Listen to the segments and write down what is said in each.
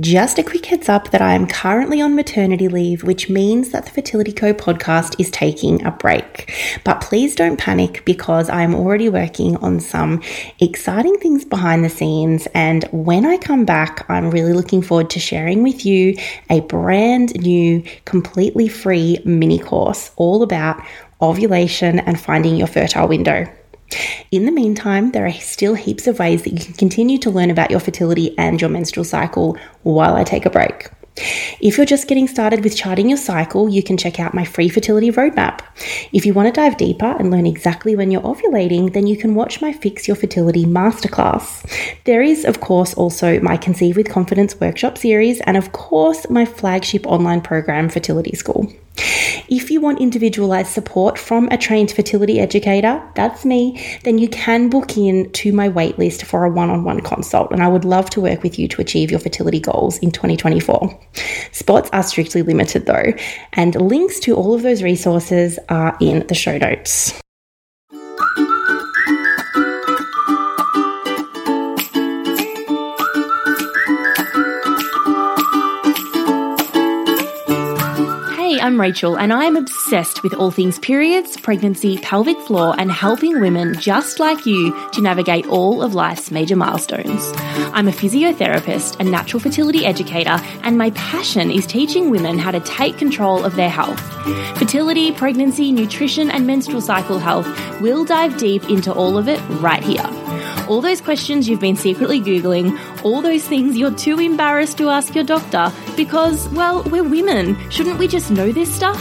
Just a quick heads up that I am currently on maternity leave, which means that the Fertility Co podcast is taking a break. But please don't panic because I'm already working on some exciting things behind the scenes. And when I come back, I'm really looking forward to sharing with you a brand new, completely free mini course all about ovulation and finding your fertile window. In the meantime, there are still heaps of ways that you can continue to learn about your fertility and your menstrual cycle while I take a break. If you're just getting started with charting your cycle, you can check out my free fertility roadmap. If you want to dive deeper and learn exactly when you're ovulating, then you can watch my Fix Your Fertility masterclass. There is, of course, also my Conceive with Confidence workshop series, and of course, my flagship online program, Fertility School. If you want individualized support from a trained fertility educator, that's me, then you can book in to my waitlist for a one on one consult. And I would love to work with you to achieve your fertility goals in 2024. Spots are strictly limited though, and links to all of those resources are in the show notes. I'm Rachel, and I am obsessed with all things periods, pregnancy, pelvic floor, and helping women just like you to navigate all of life's major milestones. I'm a physiotherapist, a natural fertility educator, and my passion is teaching women how to take control of their health. Fertility, pregnancy, nutrition, and menstrual cycle health, we'll dive deep into all of it right here all those questions you've been secretly Googling, all those things you're too embarrassed to ask your doctor because, well, we're women. Shouldn't we just know this stuff?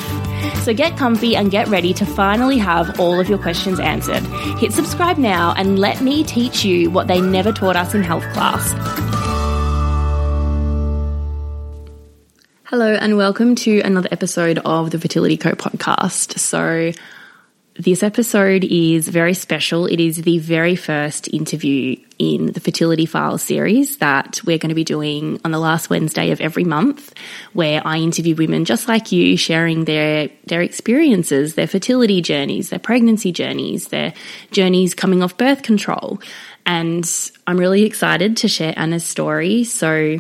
So get comfy and get ready to finally have all of your questions answered. Hit subscribe now and let me teach you what they never taught us in health class. Hello, and welcome to another episode of the Fertility Co podcast. So, this episode is very special. It is the very first interview in the Fertility Files series that we're going to be doing on the last Wednesday of every month, where I interview women just like you, sharing their, their experiences, their fertility journeys, their pregnancy journeys, their journeys coming off birth control. And I'm really excited to share Anna's story. So,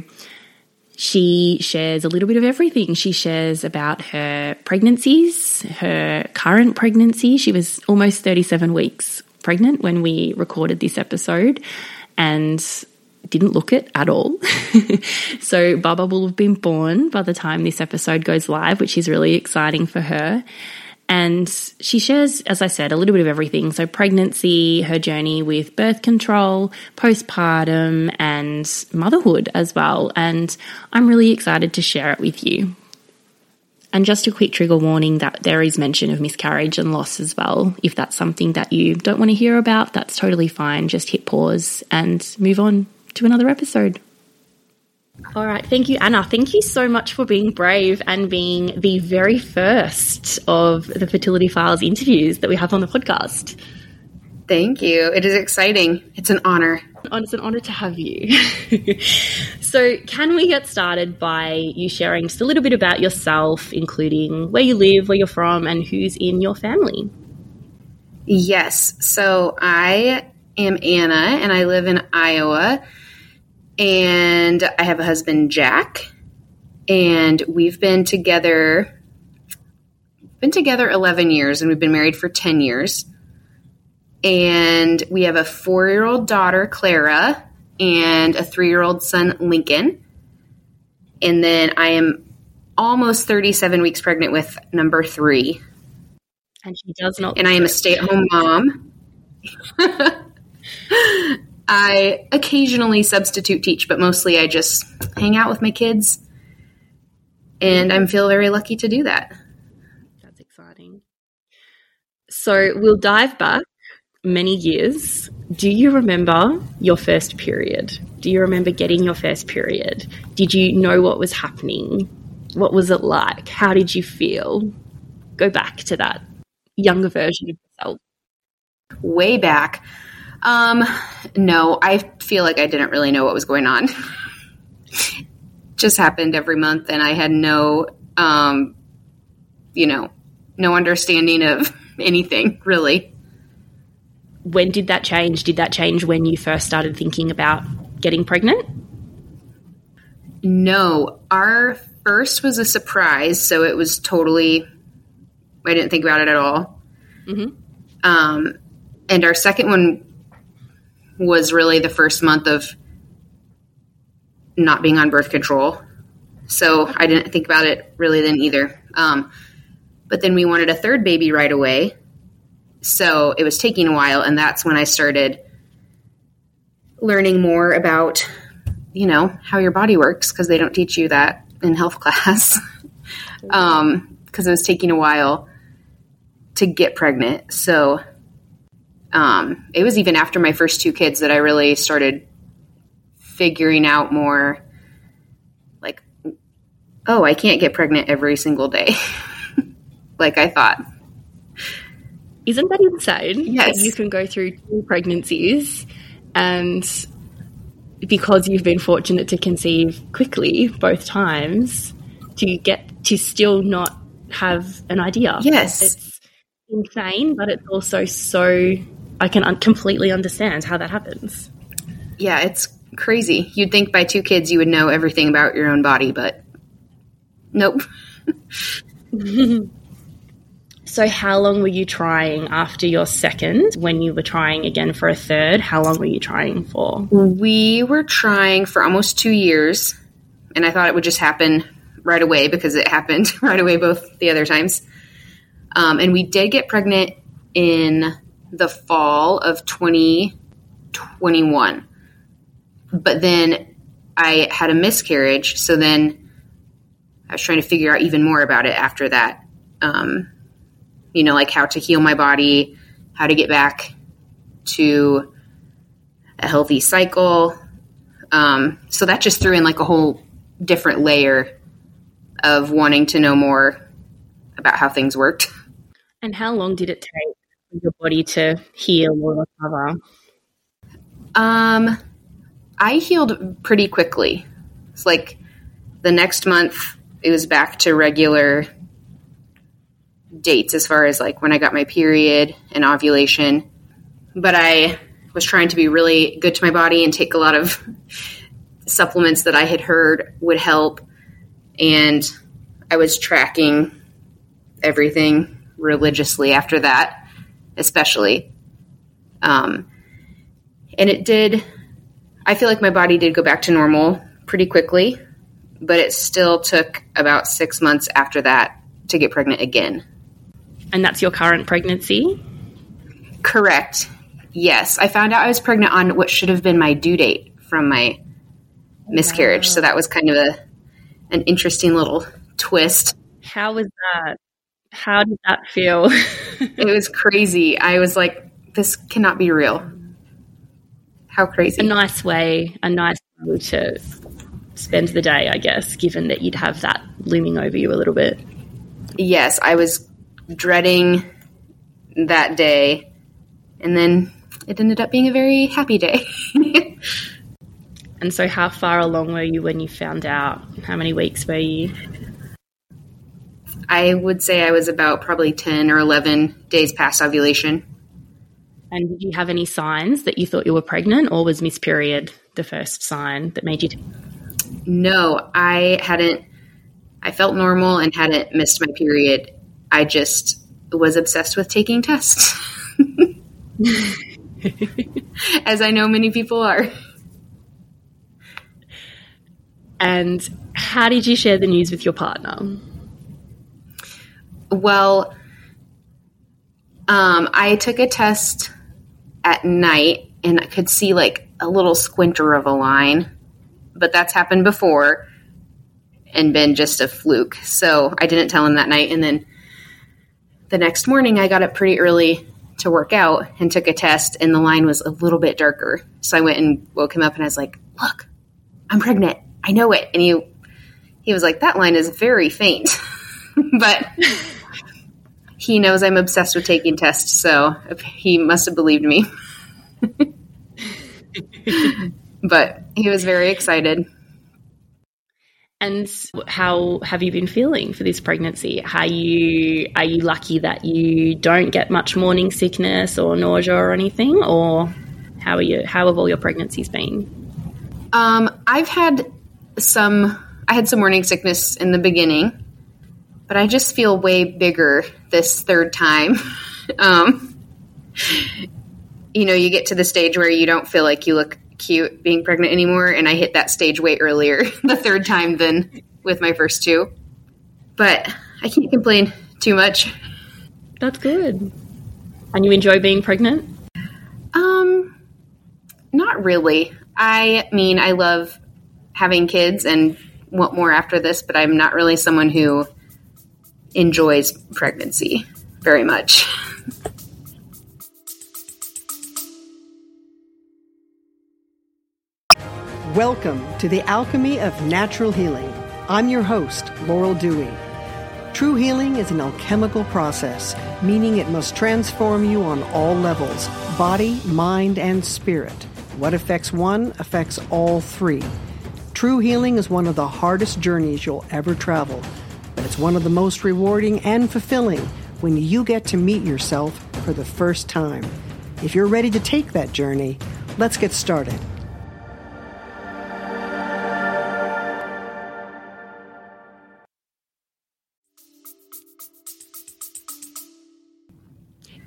she shares a little bit of everything. She shares about her pregnancies, her current pregnancy. She was almost 37 weeks pregnant when we recorded this episode and didn't look it at all. so Baba will have been born by the time this episode goes live, which is really exciting for her. And she shares, as I said, a little bit of everything. So, pregnancy, her journey with birth control, postpartum, and motherhood as well. And I'm really excited to share it with you. And just a quick trigger warning that there is mention of miscarriage and loss as well. If that's something that you don't want to hear about, that's totally fine. Just hit pause and move on to another episode. All right. Thank you, Anna. Thank you so much for being brave and being the very first of the Fertility Files interviews that we have on the podcast. Thank you. It is exciting. It's an honor. It's an honor to have you. so, can we get started by you sharing just a little bit about yourself, including where you live, where you're from, and who's in your family? Yes. So, I am Anna and I live in Iowa and I have a husband, Jack, and we've been together been together 11 years and we've been married for 10 years. And we have a 4-year-old daughter, Clara, and a 3-year-old son, Lincoln. And then I am almost 37 weeks pregnant with number 3. And she does not And I am a stay-at-home mom. I occasionally substitute teach, but mostly I just hang out with my kids. And I feel very lucky to do that. That's exciting. So we'll dive back many years. Do you remember your first period? Do you remember getting your first period? Did you know what was happening? What was it like? How did you feel? Go back to that younger version of yourself. Way back. Um, no, I feel like I didn't really know what was going on. Just happened every month, and I had no, um, you know, no understanding of anything really. When did that change? Did that change when you first started thinking about getting pregnant? No, our first was a surprise, so it was totally. I didn't think about it at all. Mhm. Um, and our second one was really the first month of not being on birth control, so I didn't think about it really then either. Um, but then we wanted a third baby right away, so it was taking a while, and that's when I started learning more about you know how your body works because they don't teach you that in health class. Um because it was taking a while to get pregnant. So um it was even after my first two kids that i really started figuring out more like oh i can't get pregnant every single day like i thought Isn't that insane? Yes. That you can go through two pregnancies and because you've been fortunate to conceive quickly both times, to get to still not have an idea. Yes. It's insane, but it's also so I can un- completely understand how that happens. yeah it's crazy you'd think by two kids you would know everything about your own body but nope So, how long were you trying after your second? When you were trying again for a third, how long were you trying for? We were trying for almost two years, and I thought it would just happen right away because it happened right away both the other times. Um, and we did get pregnant in the fall of 2021. But then I had a miscarriage, so then I was trying to figure out even more about it after that. Um, you know, like how to heal my body, how to get back to a healthy cycle. Um, so that just threw in like a whole different layer of wanting to know more about how things worked. And how long did it take for your body to heal or recover? Um, I healed pretty quickly. It's like the next month, it was back to regular dates as far as like when I got my period and ovulation. But I was trying to be really good to my body and take a lot of supplements that I had heard would help. And I was tracking everything religiously after that, especially. Um, and it did, I feel like my body did go back to normal pretty quickly, but it still took about six months after that to get pregnant again. And that's your current pregnancy? Correct. Yes. I found out I was pregnant on what should have been my due date from my miscarriage. So that was kind of a an interesting little twist. How was that? How did that feel? It was crazy. I was like, this cannot be real. How crazy. a nice way, a nice way to spend the day, I guess, given that you'd have that looming over you a little bit. yes, I was dreading that day. And then it ended up being a very happy day. And so, how far along were you when you found out? How many weeks were you? I would say I was about probably 10 or 11 days past ovulation. And did you have any signs that you thought you were pregnant, or was miss period the first sign that made you? T- No, I hadn't. I felt normal and hadn't missed my period. I just was obsessed with taking tests, as I know many people are. and how did you share the news with your partner? Well, um, I took a test at night and I could see like a little squinter of a line, but that's happened before and been just a fluke. So I didn't tell him that night. And then the next morning, I got up pretty early to work out and took a test, and the line was a little bit darker. So I went and woke him up and I was like, Look, I'm pregnant. I know it. And he, he was like, That line is very faint. but he knows I'm obsessed with taking tests, so he must have believed me. but he was very excited. And how have you been feeling for this pregnancy? Are you are you lucky that you don't get much morning sickness or nausea or anything, or how are you? How have all your pregnancies been? Um, I've had some, I had some morning sickness in the beginning, but I just feel way bigger this third time. um, you know, you get to the stage where you don't feel like you look cute being pregnant anymore, and I hit that stage way earlier the third time than with my first two. But I can't complain too much. That's good. And you enjoy being pregnant? Um, not really. I mean, I love having kids and want more after this, but I'm not really someone who enjoys pregnancy very much. Welcome to the Alchemy of Natural Healing. I'm your host, Laurel Dewey. True healing is an alchemical process, meaning it must transform you on all levels body, mind, and spirit. What affects one affects all three. True healing is one of the hardest journeys you'll ever travel, it's one of the most rewarding and fulfilling when you get to meet yourself for the first time. If you're ready to take that journey, let's get started.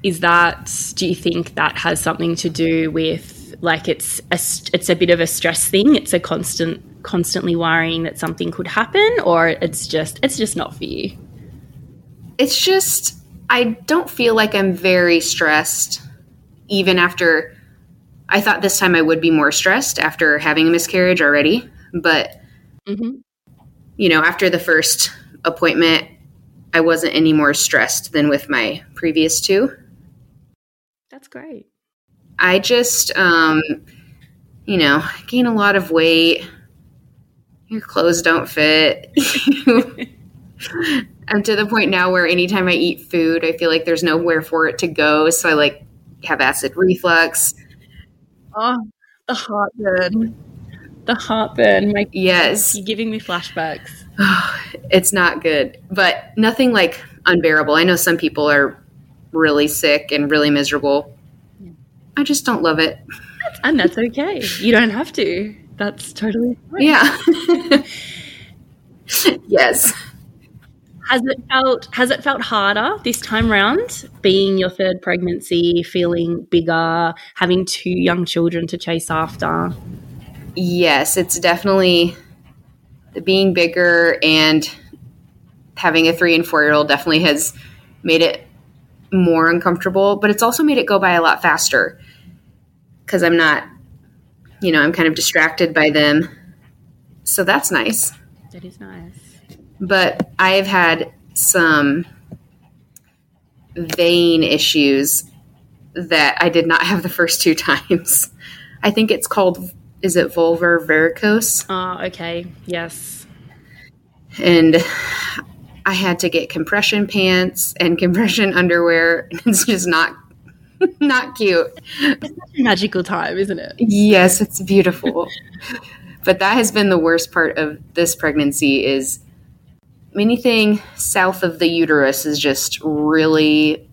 is that do you think that has something to do with like it's a, it's a bit of a stress thing it's a constant constantly worrying that something could happen or it's just it's just not for you it's just i don't feel like i'm very stressed even after i thought this time i would be more stressed after having a miscarriage already but mm-hmm. you know after the first appointment i wasn't any more stressed than with my previous two that's great. I just, um, you know, gain a lot of weight. Your clothes don't fit. I'm to the point now where anytime I eat food, I feel like there's nowhere for it to go. So I like have acid reflux. Oh, the heartburn. The heartburn. My yes. You're giving me flashbacks. it's not good, but nothing like unbearable. I know some people are really sick and really miserable. Yeah. I just don't love it. And that's okay. You don't have to. That's totally fine. Yeah. yes. Has it felt has it felt harder this time round being your third pregnancy, feeling bigger, having two young children to chase after? Yes, it's definitely the being bigger and having a 3 and 4 year old definitely has made it more uncomfortable, but it's also made it go by a lot faster because I'm not, you know, I'm kind of distracted by them. So that's nice. That is nice. But I've had some vein issues that I did not have the first two times. I think it's called, is it vulvar varicose? Oh, okay. Yes. And I had to get compression pants and compression underwear. It's just not not cute. It's a magical time, isn't it? Yes, it's beautiful. but that has been the worst part of this pregnancy is anything south of the uterus is just really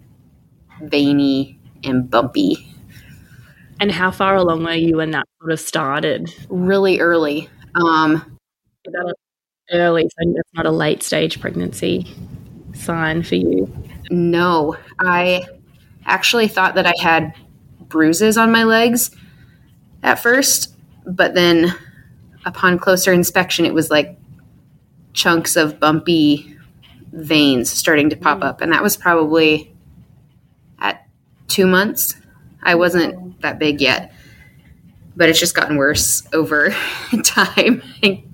veiny and bumpy. And how far along were you when that sort of started? Really early. Um, early, so that's not a late stage pregnancy sign for you. No, I actually thought that I had bruises on my legs at first, but then upon closer inspection, it was like chunks of bumpy veins starting to pop up. And that was probably at two months. I wasn't that big yet, but it's just gotten worse over time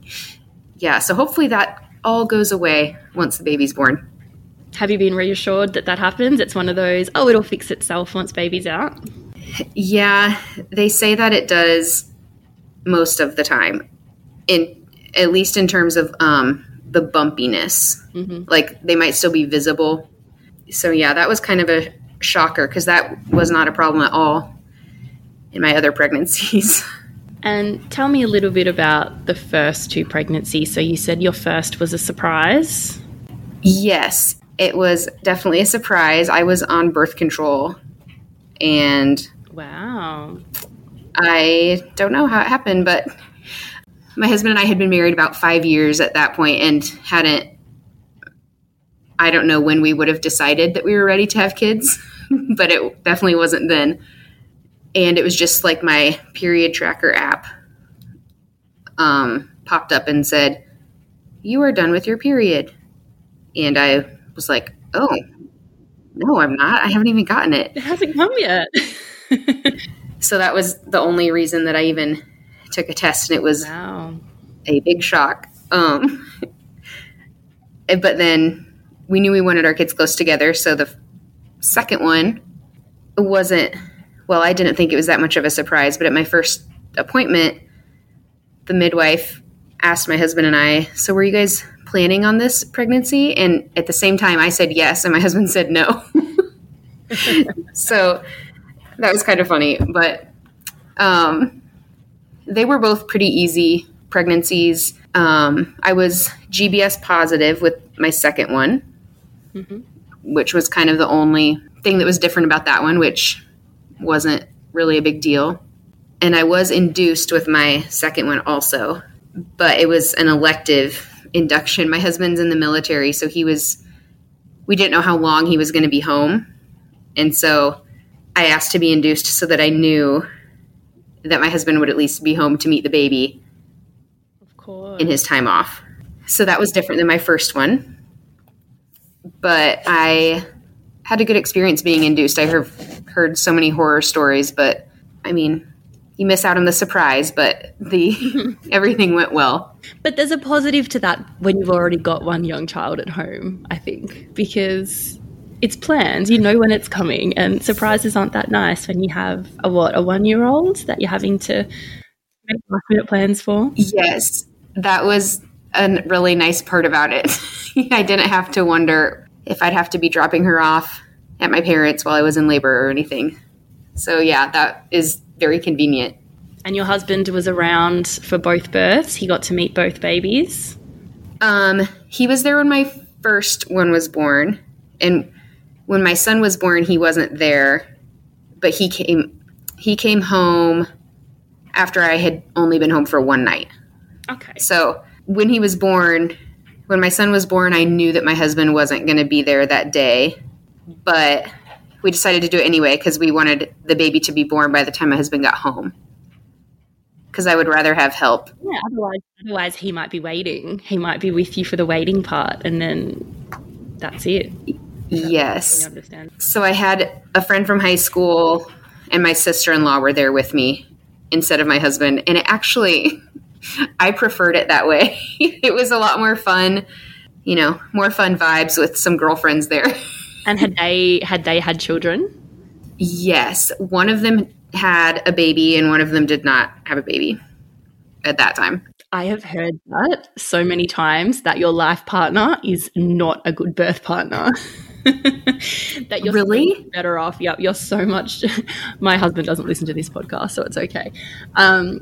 yeah, so hopefully that all goes away once the baby's born. Have you been reassured that that happens? It's one of those, oh, it'll fix itself once baby's out? Yeah, they say that it does most of the time. In at least in terms of um, the bumpiness. Mm-hmm. Like they might still be visible. So yeah, that was kind of a shocker because that was not a problem at all in my other pregnancies. And tell me a little bit about the first two pregnancies. So you said your first was a surprise? Yes, it was definitely a surprise. I was on birth control and wow. I don't know how it happened, but my husband and I had been married about five years at that point and hadn't, I don't know when we would have decided that we were ready to have kids, but it definitely wasn't then. And it was just like my period tracker app um, popped up and said, You are done with your period. And I was like, Oh, no, I'm not. I haven't even gotten it. It hasn't come yet. so that was the only reason that I even took a test, and it was wow. a big shock. Um, but then we knew we wanted our kids close together, so the second one wasn't. Well, I didn't think it was that much of a surprise, but at my first appointment, the midwife asked my husband and I, "So were you guys planning on this pregnancy?" And at the same time, I said yes, and my husband said no. so that was kind of funny, but um, they were both pretty easy pregnancies. Um, I was GBS positive with my second one, mm-hmm. which was kind of the only thing that was different about that one, which wasn't really a big deal. And I was induced with my second one also, but it was an elective induction. My husband's in the military, so he was, we didn't know how long he was going to be home. And so I asked to be induced so that I knew that my husband would at least be home to meet the baby of course. in his time off. So that was different than my first one. But I had a good experience being induced. I have heard so many horror stories, but I mean, you miss out on the surprise, but the everything went well. But there's a positive to that when you've already got one young child at home, I think, because it's planned. You know when it's coming, and surprises aren't that nice when you have a what a one year old that you're having to make last minute plans for. Yes, that was a really nice part about it. I didn't have to wonder if I'd have to be dropping her off at my parents while I was in labor or anything. So yeah, that is very convenient. And your husband was around for both births. He got to meet both babies. Um, he was there when my first one was born, and when my son was born, he wasn't there, but he came he came home after I had only been home for one night. Okay. So when he was born, when my son was born, I knew that my husband wasn't going to be there that day, but we decided to do it anyway because we wanted the baby to be born by the time my husband got home. Because I would rather have help. Yeah, otherwise, otherwise he might be waiting. He might be with you for the waiting part, and then that's it. Yes. Understand. So I had a friend from high school and my sister in law were there with me instead of my husband. And it actually, I preferred it that way. it was a lot more fun, you know, more fun vibes with some girlfriends there. and had they had they had children? Yes. One of them had a baby and one of them did not have a baby at that time. I have heard that so many times that your life partner is not a good birth partner. that you're really better off. Yep, you're so much. My husband doesn't listen to this podcast, so it's okay. Um,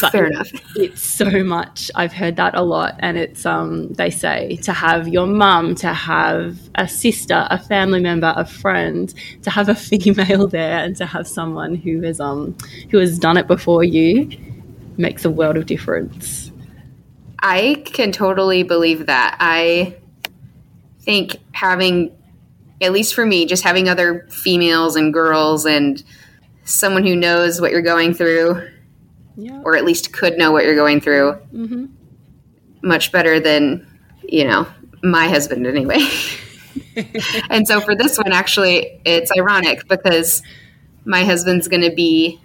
but Fair enough. It's so much. I've heard that a lot, and it's um, they say to have your mum, to have a sister, a family member, a friend, to have a female there, and to have someone who has um who has done it before you makes a world of difference. I can totally believe that. I think having at least for me, just having other females and girls and someone who knows what you're going through, yeah. or at least could know what you're going through, mm-hmm. much better than, you know, my husband anyway. and so for this one, actually, it's ironic because my husband's going to be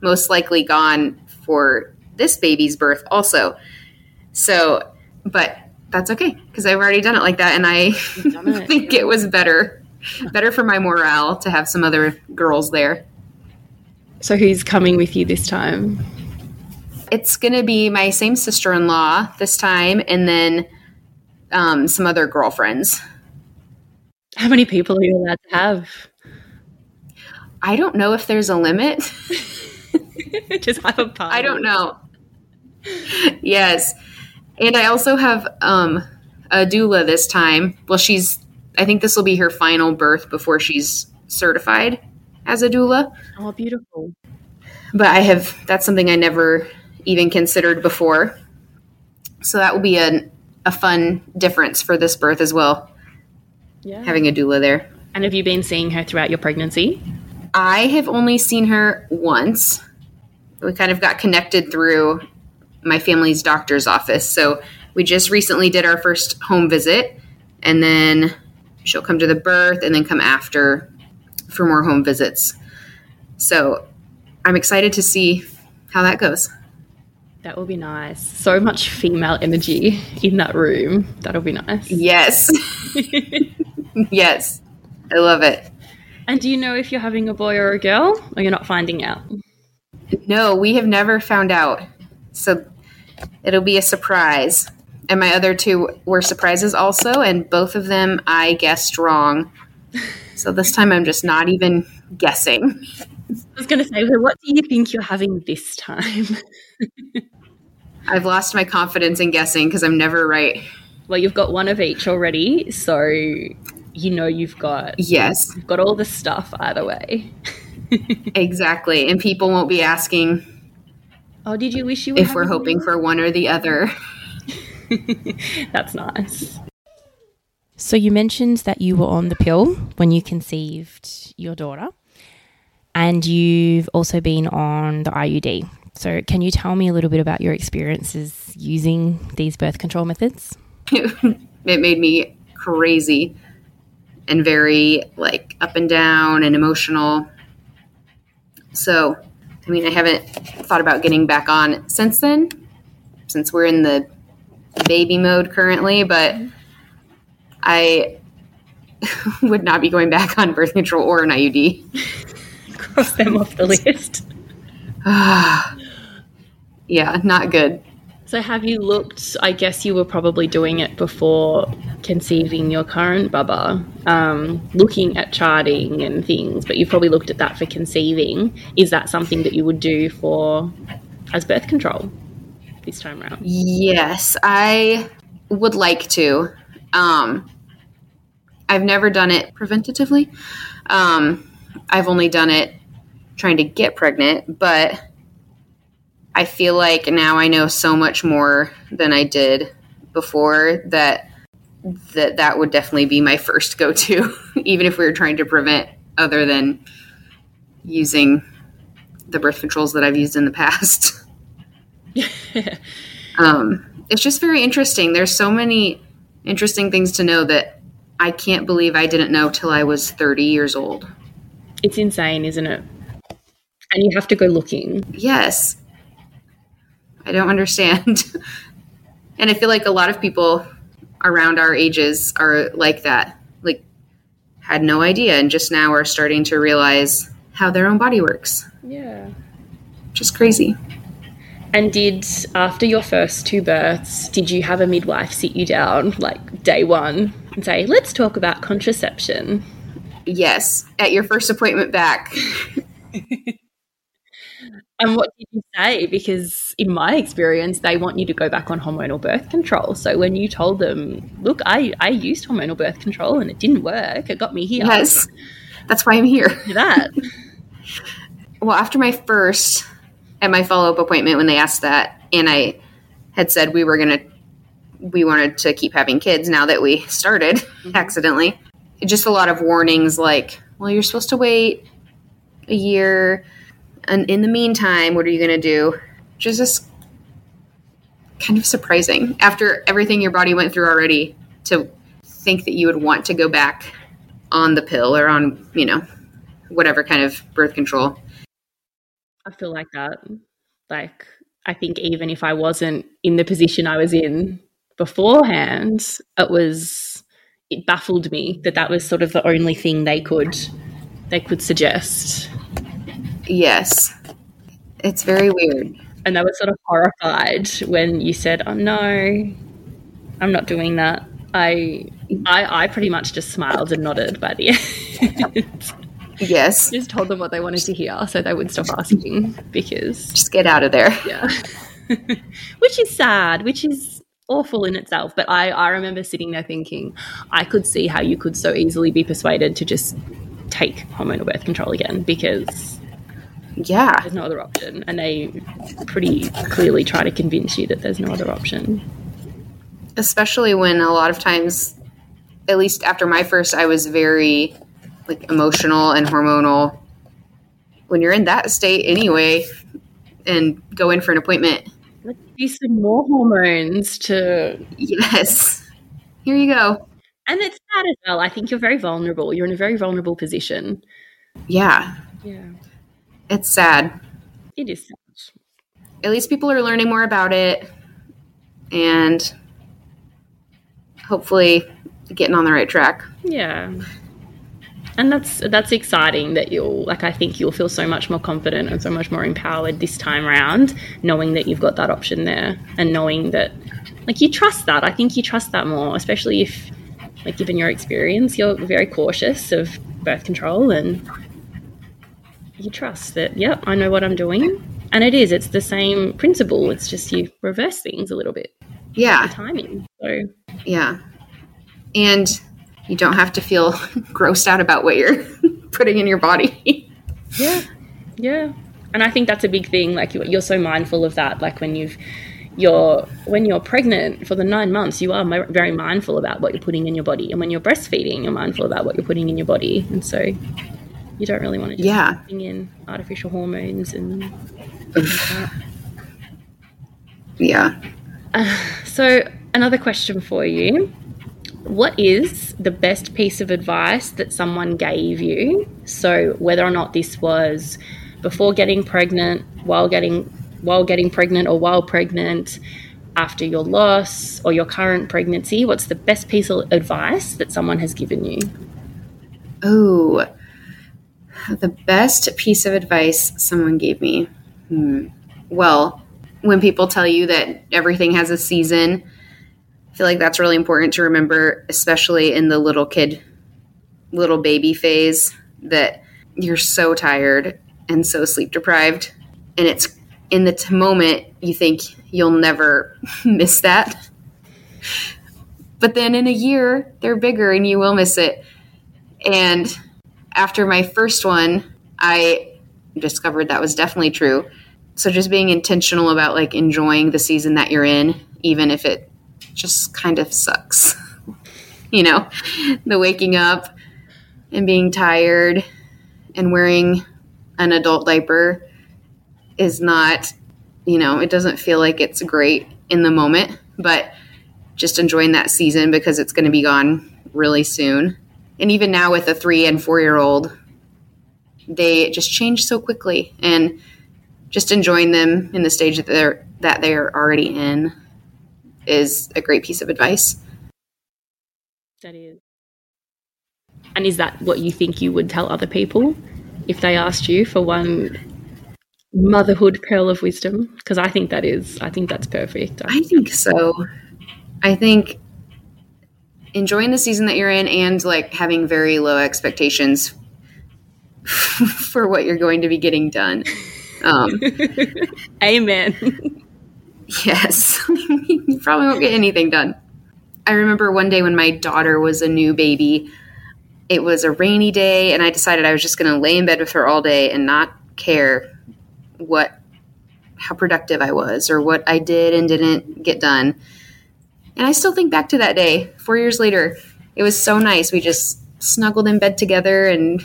most likely gone for this baby's birth also. So, but that's okay because I've already done it like that, and I it. think it was better, better for my morale to have some other girls there. So who's coming with you this time? It's going to be my same sister in law this time, and then um, some other girlfriends. How many people are you allowed to have? I don't know if there's a limit. Just have a party. I don't know. yes. And I also have um, a doula this time. Well, she's, I think this will be her final birth before she's certified as a doula. Oh, beautiful. But I have, that's something I never even considered before. So that will be a, a fun difference for this birth as well, Yeah. having a doula there. and have you been seeing her throughout your pregnancy? I have only seen her once. We kind of got connected through my family's doctor's office. So we just recently did our first home visit, and then she'll come to the birth and then come after for more home visits. So I'm excited to see how that goes. That will be nice. So much female energy in that room. That'll be nice. Yes. yes. I love it. And do you know if you're having a boy or a girl, or you're not finding out? No, we have never found out. So it'll be a surprise. And my other two were surprises also, and both of them I guessed wrong. So this time I'm just not even guessing. I was going to say, well, what do you think you're having this time? I've lost my confidence in guessing because I'm never right. well, you've got one of each already, so you know you've got Yes, you've got all the stuff either way. exactly. And people won't be asking Oh, did you wish you were if we're hoping for one or the other. That's nice. So you mentioned that you were on the pill when you conceived your daughter, and you've also been on the IUD. So can you tell me a little bit about your experiences using these birth control methods? it made me crazy and very like up and down and emotional. So, I mean, I haven't thought about getting back on since then, since we're in the baby mode currently, but I would not be going back on birth control or an IUD. Cross them off the list. Yeah, not good. So have you looked? I guess you were probably doing it before conceiving your current bubba, um, looking at charting and things. But you've probably looked at that for conceiving. Is that something that you would do for as birth control this time around? Yes, I would like to. Um, I've never done it preventatively. Um, I've only done it trying to get pregnant, but I feel like now I know so much more than I did before that that that would definitely be my first go to, even if we were trying to prevent other than using the birth controls that I've used in the past. um, it's just very interesting. There's so many interesting things to know that I can't believe I didn't know till I was 30 years old. It's insane, isn't it? And you have to go looking. Yes. I don't understand. and I feel like a lot of people around our ages are like that. Like, had no idea and just now are starting to realize how their own body works. Yeah. Just crazy. And did after your first two births, did you have a midwife sit you down like day one and say, "Let's talk about contraception"? Yes. At your first appointment back. And what did you say? Because in my experience, they want you to go back on hormonal birth control. So when you told them, "Look, I I used hormonal birth control and it didn't work. It got me here." Yes. That's why I'm here. That. well, after my first at my follow up appointment when they asked that, and I had said we were gonna we wanted to keep having kids now that we started mm-hmm. accidentally. Just a lot of warnings like, well, you're supposed to wait a year, and in the meantime, what are you gonna do? Which is just kind of surprising after everything your body went through already to think that you would want to go back on the pill or on you know whatever kind of birth control. I feel like that. Like, I think even if I wasn't in the position I was in beforehand, it was it baffled me that that was sort of the only thing they could they could suggest, Yes. It's very weird. and they were sort of horrified when you said, "Oh no, I'm not doing that." I I, I pretty much just smiled and nodded by the end. Yes. just told them what they wanted to hear, so they would stop asking because Just get out of there. Yeah. which is sad, which is awful in itself. But I, I remember sitting there thinking, I could see how you could so easily be persuaded to just take hormonal birth control again because Yeah. There's no other option. And they pretty clearly try to convince you that there's no other option. Especially when a lot of times, at least after my first, I was very like emotional and hormonal. When you're in that state anyway, and go in for an appointment, Let's do some more hormones to. yes, here you go. And it's sad as well. I think you're very vulnerable. You're in a very vulnerable position. Yeah, Yeah. It's sad. It is sad. At least people are learning more about it, and hopefully getting on the right track. Yeah. And that's that's exciting that you'll like I think you'll feel so much more confident and so much more empowered this time round, knowing that you've got that option there and knowing that like you trust that. I think you trust that more, especially if like given your experience, you're very cautious of birth control and you trust that, yep, I know what I'm doing. And it is, it's the same principle. It's just you reverse things a little bit. Yeah, timing. So yeah, and you don't have to feel grossed out about what you're putting in your body. Yeah, yeah, and I think that's a big thing. Like you- you're so mindful of that. Like when you've you're when you're pregnant for the nine months, you are very mindful about what you're putting in your body, and when you're breastfeeding, you're mindful about what you're putting in your body, and so you don't really want to just Yeah. bring in artificial hormones and. yeah. So another question for you. What is the best piece of advice that someone gave you? So whether or not this was before getting pregnant, while getting while getting pregnant or while pregnant, after your loss or your current pregnancy, what's the best piece of advice that someone has given you? Oh, the best piece of advice someone gave me. Hmm. Well, when people tell you that everything has a season, I feel like that's really important to remember, especially in the little kid, little baby phase, that you're so tired and so sleep deprived. And it's in the t- moment you think you'll never miss that. But then in a year, they're bigger and you will miss it. And after my first one, I discovered that was definitely true. So just being intentional about like enjoying the season that you're in, even if it just kind of sucks. you know, the waking up and being tired and wearing an adult diaper is not, you know, it doesn't feel like it's great in the moment, but just enjoying that season because it's going to be gone really soon and even now with a three and four year old they just change so quickly and just enjoying them in the stage that they're that they're already in is a great piece of advice That is. And is that what you think you would tell other people if they asked you for one motherhood pearl of wisdom? Because I think that is, I think that's perfect. i think so i think enjoying the season that you're in and like having very low expectations for what you're going to be getting done um, Amen. Yes. you probably won't get anything done. I remember one day when my daughter was a new baby, it was a rainy day, and I decided I was just going to lay in bed with her all day and not care what how productive I was or what I did and didn't get done. And I still think back to that day, 4 years later. It was so nice. We just snuggled in bed together and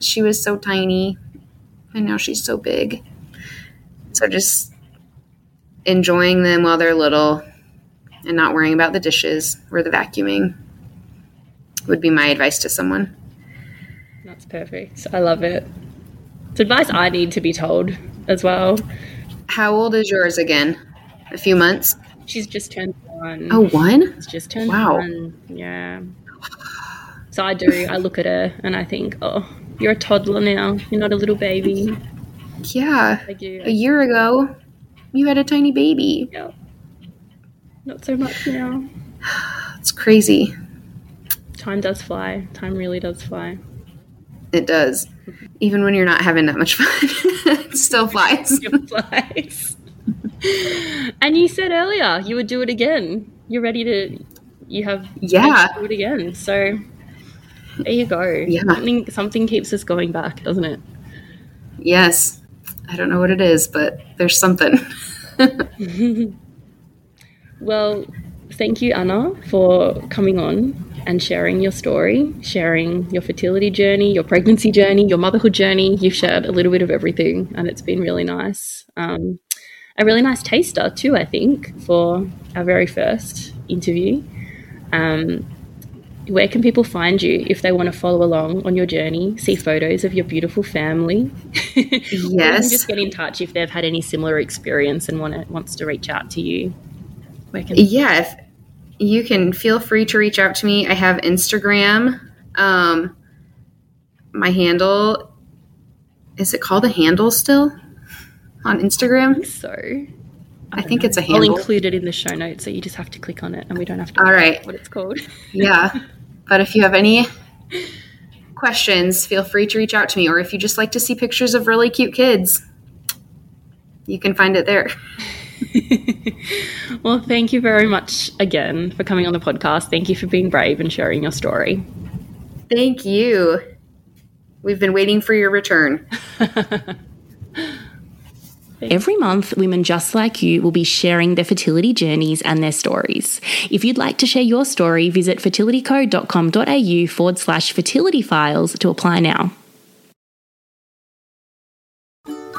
she was so tiny and now she's so big. So just enjoying them while they're little and not worrying about the dishes or the vacuuming would be my advice to someone. That's perfect. I love it. It's advice I need to be told as well. How old is yours again? A few months? She's just turned one. Oh, one? It's just turned Wow. one. Yeah. So I do. I look at her and I think, oh, you're a toddler now. You're not a little baby. Yeah. Do. A year ago, you had a tiny baby. Yeah. Not so much now. It's crazy. Time does fly. Time really does fly. It does. Even when you're not having that much fun, it still flies. It flies. and you said earlier you would do it again. You're ready to. You have. Yeah. Do it again. So there you go. Yeah. Something, something keeps us going back, doesn't it? Yes. I don't know what it is, but there's something. well, thank you, Anna, for coming on and sharing your story, sharing your fertility journey, your pregnancy journey, your motherhood journey. You've shared a little bit of everything, and it's been really nice. Um, a really nice taster, too, I think, for our very first interview. Um, where can people find you if they want to follow along on your journey, see photos of your beautiful family? Yes. just get in touch if they've had any similar experience and want to, wants to reach out to you. Where can yeah, if, you can feel free to reach out to me. I have Instagram. Um, my handle is it called a handle still on Instagram? I think so. I, I think know. it's a handle. I'll include it in the show notes, so you just have to click on it, and we don't have to. All right, what it's called. yeah, but if you have any questions, feel free to reach out to me, or if you just like to see pictures of really cute kids, you can find it there. well, thank you very much again for coming on the podcast. Thank you for being brave and sharing your story. Thank you. We've been waiting for your return. Every month, women just like you will be sharing their fertility journeys and their stories. If you'd like to share your story, visit fertilityco.com.au forward slash fertility files to apply now.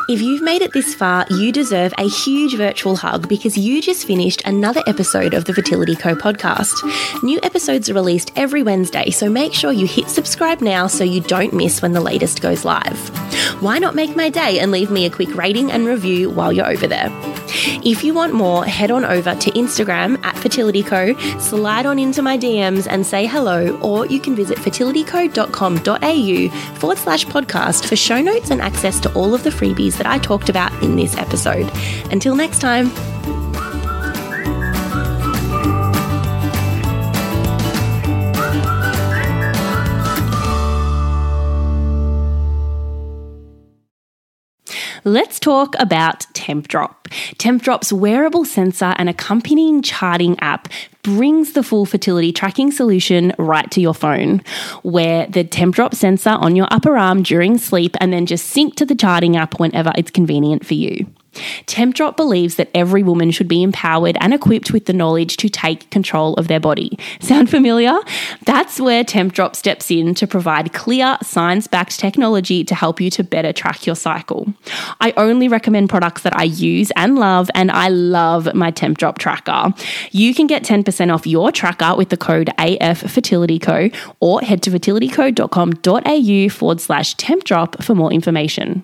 If you've made it this far, you deserve a huge virtual hug because you just finished another episode of the Fertility Co podcast. New episodes are released every Wednesday, so make sure you hit subscribe now so you don't miss when the latest goes live. Why not make my day and leave me a quick rating and review while you're over there? If you want more, head on over to Instagram at Fertility Co, slide on into my DMs and say hello, or you can visit fertilityco.com.au forward slash podcast for show notes and access to all of the freebies that I talked about in this episode. Until next time. Let's talk about TempDrop. TempDrop's wearable sensor and accompanying charting app brings the full fertility tracking solution right to your phone. Wear the TempDrop sensor on your upper arm during sleep and then just sync to the charting app whenever it's convenient for you. TempDrop believes that every woman should be empowered and equipped with the knowledge to take control of their body. Sound familiar? That's where TempDrop steps in to provide clear, science backed technology to help you to better track your cycle. I only recommend products that I use and love, and I love my TempDrop tracker. You can get 10% off your tracker with the code AF Fertility AFFertilityCo or head to fertilityco.com.au forward slash TempDrop for more information.